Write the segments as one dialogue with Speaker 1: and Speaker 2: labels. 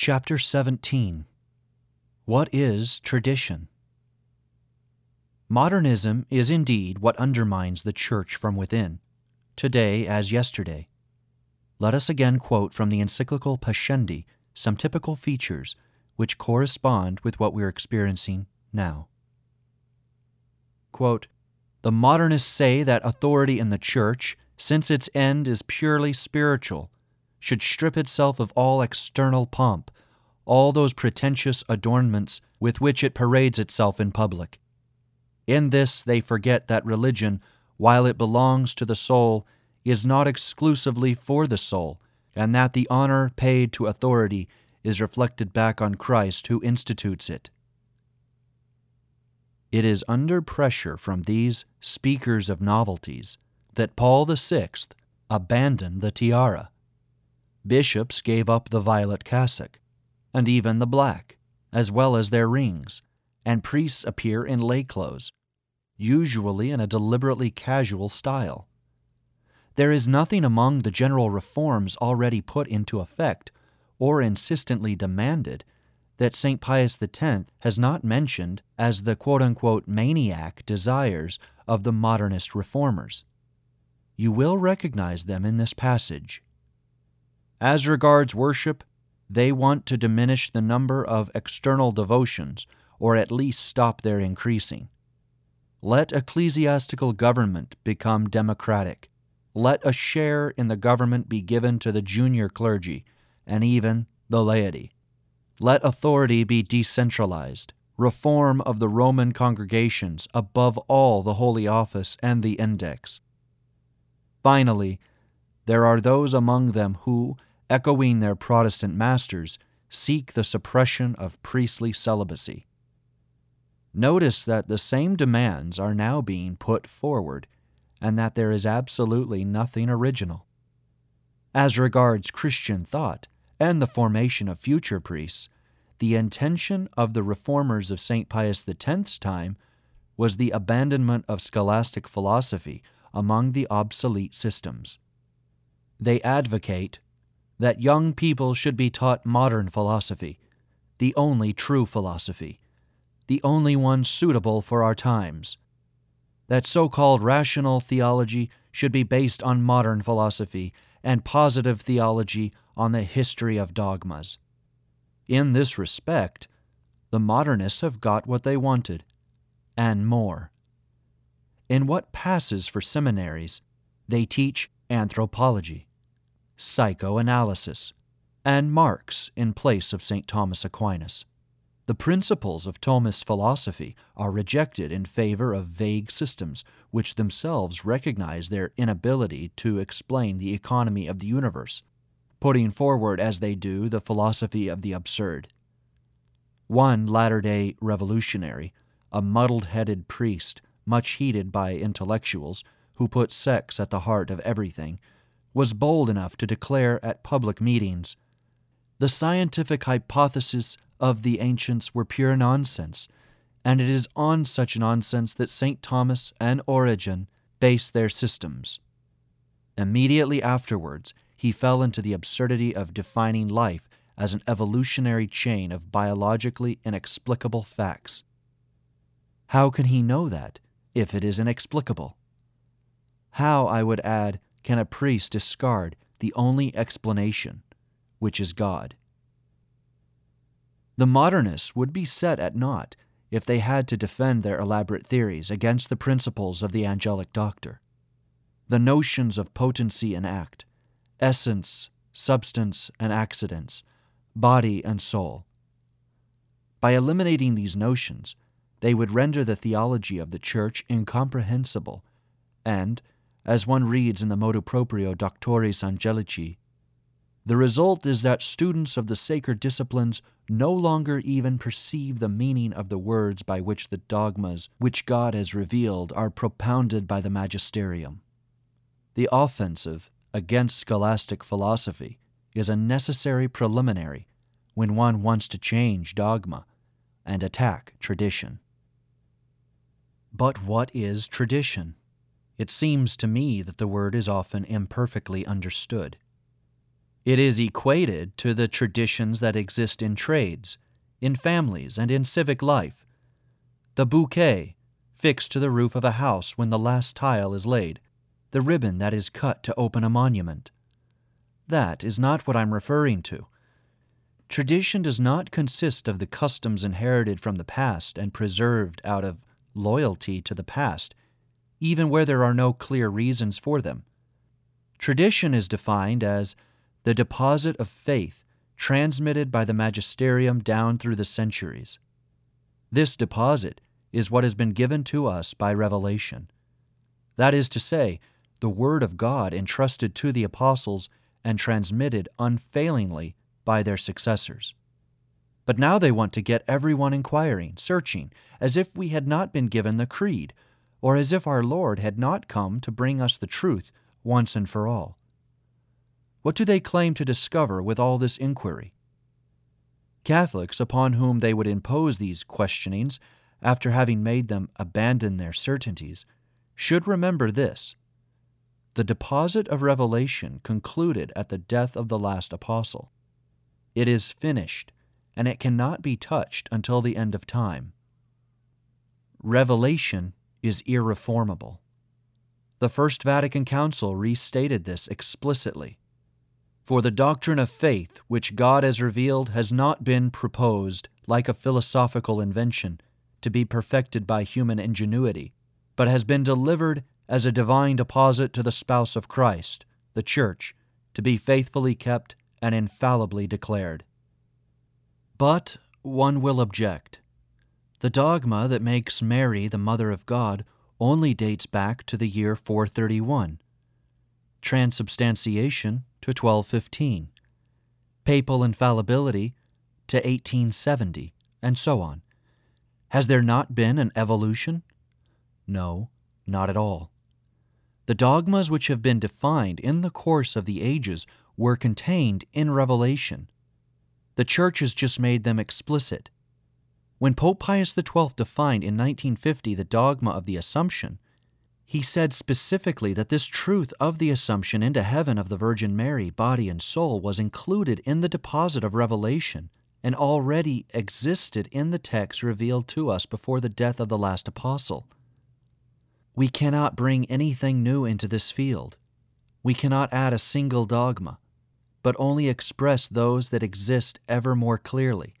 Speaker 1: Chapter 17 What is Tradition? Modernism is indeed what undermines the Church from within, today as yesterday. Let us again quote from the encyclical Pascendi some typical features which correspond with what we are experiencing now. Quote, the modernists say that authority in the Church, since its end is purely spiritual, should strip itself of all external pomp, all those pretentious adornments with which it parades itself in public. In this they forget that religion, while it belongs to the soul, is not exclusively for the soul, and that the honor paid to authority is reflected back on Christ who institutes it. It is under pressure from these speakers of novelties that Paul VI abandoned the tiara. Bishops gave up the violet cassock, and even the black, as well as their rings, and priests appear in lay clothes, usually in a deliberately casual style. There is nothing among the general reforms already put into effect or insistently demanded that St. Pius X has not mentioned as the quote unquote maniac desires of the modernist reformers. You will recognize them in this passage. As regards worship, they want to diminish the number of external devotions, or at least stop their increasing. Let ecclesiastical government become democratic. Let a share in the government be given to the junior clergy and even the laity. Let authority be decentralized. Reform of the Roman congregations above all the Holy Office and the Index. Finally, there are those among them who, echoing their Protestant masters, seek the suppression of priestly celibacy. Notice that the same demands are now being put forward, and that there is absolutely nothing original. As regards Christian thought, and the formation of future priests, the intention of the reformers of St. Pius X's time was the abandonment of scholastic philosophy among the obsolete systems. They advocate that young people should be taught modern philosophy, the only true philosophy, the only one suitable for our times. That so called rational theology should be based on modern philosophy and positive theology on the history of dogmas. In this respect, the modernists have got what they wanted, and more. In what passes for seminaries, they teach anthropology, psychoanalysis, and Marx in place of St. Thomas Aquinas. The principles of Thomist philosophy are rejected in favor of vague systems which themselves recognize their inability to explain the economy of the universe putting forward as they do the philosophy of the absurd. One latter day revolutionary, a muddled headed priest, much heeded by intellectuals who put sex at the heart of everything, was bold enough to declare at public meetings The scientific hypotheses of the ancients were pure nonsense, and it is on such nonsense that St. Thomas and Origen base their systems. Immediately afterwards, he fell into the absurdity of defining life as an evolutionary chain of biologically inexplicable facts. How can he know that if it is inexplicable? How, I would add, can a priest discard the only explanation, which is God? The modernists would be set at naught if they had to defend their elaborate theories against the principles of the angelic doctor. The notions of potency and act, essence, substance, and accidents, body and soul. By eliminating these notions, they would render the theology of the Church incomprehensible, and, as one reads in the motu proprio Doctoris Angelici, the result is that students of the sacred disciplines no longer even perceive the meaning of the words by which the dogmas which God has revealed are propounded by the magisterium. The offensive against scholastic philosophy is a necessary preliminary when one wants to change dogma and attack tradition. But what is tradition? It seems to me that the word is often imperfectly understood. It is equated to the traditions that exist in trades, in families, and in civic life. The bouquet, fixed to the roof of a house when the last tile is laid, the ribbon that is cut to open a monument. That is not what I'm referring to. Tradition does not consist of the customs inherited from the past and preserved out of loyalty to the past, even where there are no clear reasons for them. Tradition is defined as the deposit of faith transmitted by the magisterium down through the centuries. This deposit is what has been given to us by revelation. That is to say, the Word of God entrusted to the apostles and transmitted unfailingly by their successors. But now they want to get everyone inquiring, searching, as if we had not been given the creed, or as if our Lord had not come to bring us the truth once and for all. What do they claim to discover with all this inquiry? Catholics, upon whom they would impose these questionings, after having made them abandon their certainties, should remember this the deposit of revelation concluded at the death of the last apostle. It is finished, and it cannot be touched until the end of time. Revelation is irreformable. The First Vatican Council restated this explicitly. For the doctrine of faith which God has revealed has not been proposed, like a philosophical invention, to be perfected by human ingenuity, but has been delivered as a divine deposit to the spouse of Christ, the Church, to be faithfully kept and infallibly declared. But one will object. The dogma that makes Mary the Mother of God only dates back to the year 431, transubstantiation to 1215, papal infallibility to 1870, and so on. Has there not been an evolution? No, not at all. The dogmas which have been defined in the course of the ages were contained in Revelation. The Church has just made them explicit. When Pope Pius XII defined in 1950 the dogma of the Assumption, he said specifically that this truth of the Assumption into heaven of the Virgin Mary, body and soul, was included in the deposit of revelation and already existed in the text revealed to us before the death of the last apostle. We cannot bring anything new into this field. We cannot add a single dogma, but only express those that exist ever more clearly,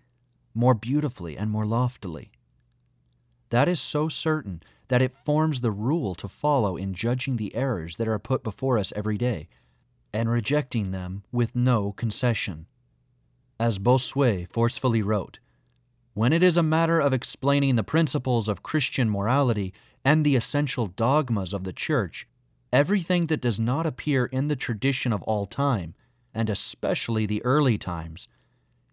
Speaker 1: more beautifully, and more loftily. That is so certain that it forms the rule to follow in judging the errors that are put before us every day, and rejecting them with no concession. As Bossuet forcefully wrote, when it is a matter of explaining the principles of Christian morality and the essential dogmas of the Church, everything that does not appear in the tradition of all time, and especially the early times,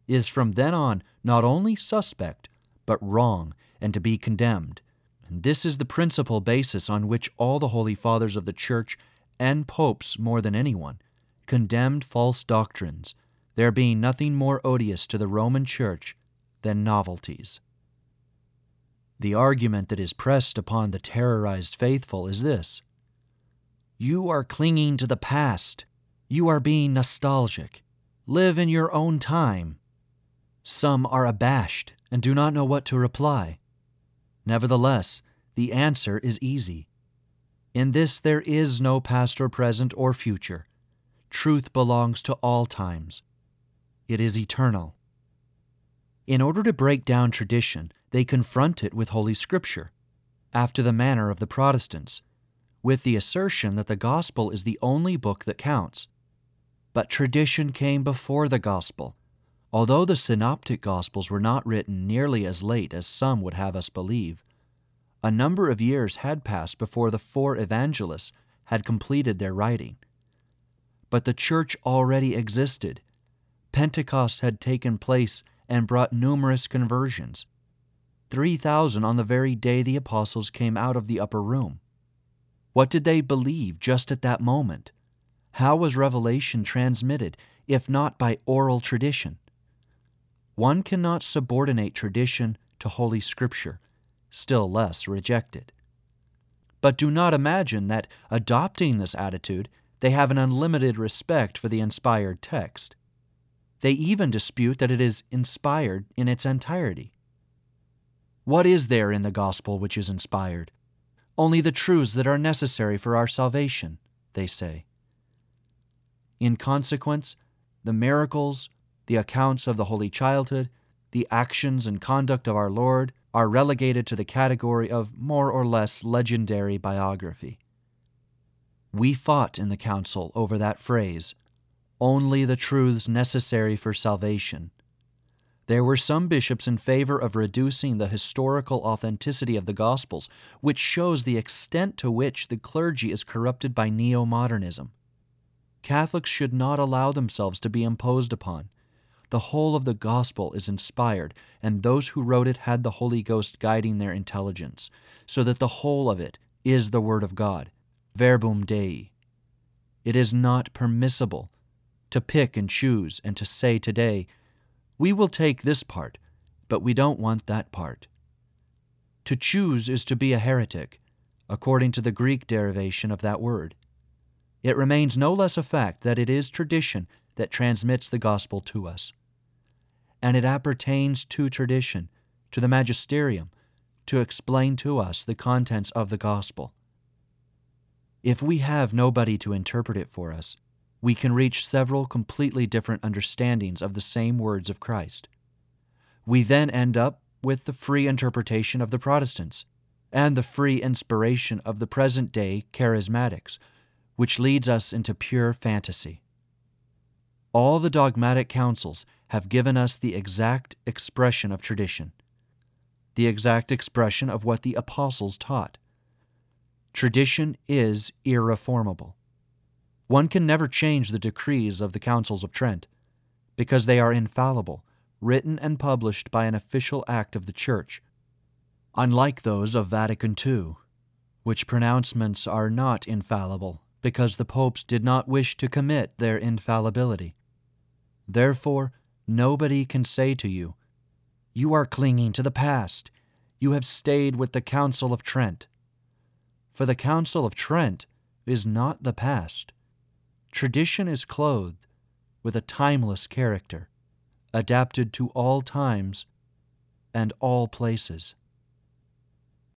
Speaker 1: is from then on not only suspect, but wrong and to be condemned. And this is the principal basis on which all the holy fathers of the Church, and popes more than anyone, condemned false doctrines, there being nothing more odious to the Roman Church than novelties. The argument that is pressed upon the terrorized faithful is this You are clinging to the past. You are being nostalgic. Live in your own time. Some are abashed and do not know what to reply. Nevertheless, the answer is easy. In this there is no past or present or future. Truth belongs to all times. It is eternal. In order to break down tradition, they confront it with Holy Scripture, after the manner of the Protestants, with the assertion that the Gospel is the only book that counts. But tradition came before the Gospel. Although the Synoptic Gospels were not written nearly as late as some would have us believe, a number of years had passed before the four evangelists had completed their writing. But the church already existed. Pentecost had taken place and brought numerous conversions. 3,000 on the very day the apostles came out of the upper room. What did they believe just at that moment? How was revelation transmitted, if not by oral tradition? One cannot subordinate tradition to Holy Scripture, still less reject it. But do not imagine that adopting this attitude, They have an unlimited respect for the inspired text. They even dispute that it is inspired in its entirety. What is there in the gospel which is inspired? Only the truths that are necessary for our salvation, they say. In consequence, the miracles, the accounts of the Holy Childhood, the actions and conduct of our Lord are relegated to the category of more or less legendary biography. We fought in the council over that phrase, only the truths necessary for salvation. There were some bishops in favor of reducing the historical authenticity of the Gospels, which shows the extent to which the clergy is corrupted by neo modernism. Catholics should not allow themselves to be imposed upon. The whole of the Gospel is inspired, and those who wrote it had the Holy Ghost guiding their intelligence, so that the whole of it is the Word of God, verbum Dei. It is not permissible to pick and choose and to say today, we will take this part, but we don't want that part. To choose is to be a heretic, according to the Greek derivation of that word. It remains no less a fact that it is tradition that transmits the gospel to us. And it appertains to tradition, to the magisterium, to explain to us the contents of the gospel. If we have nobody to interpret it for us, we can reach several completely different understandings of the same words of Christ. We then end up with the free interpretation of the Protestants and the free inspiration of the present day charismatics, which leads us into pure fantasy. All the dogmatic councils have given us the exact expression of tradition, the exact expression of what the apostles taught. Tradition is irreformable. One can never change the decrees of the Councils of Trent, because they are infallible, written and published by an official act of the Church, unlike those of Vatican II, which pronouncements are not infallible because the popes did not wish to commit their infallibility. Therefore, nobody can say to you, You are clinging to the past. You have stayed with the Council of Trent. For the Council of Trent is not the past tradition is clothed with a timeless character, adapted to all times and all places.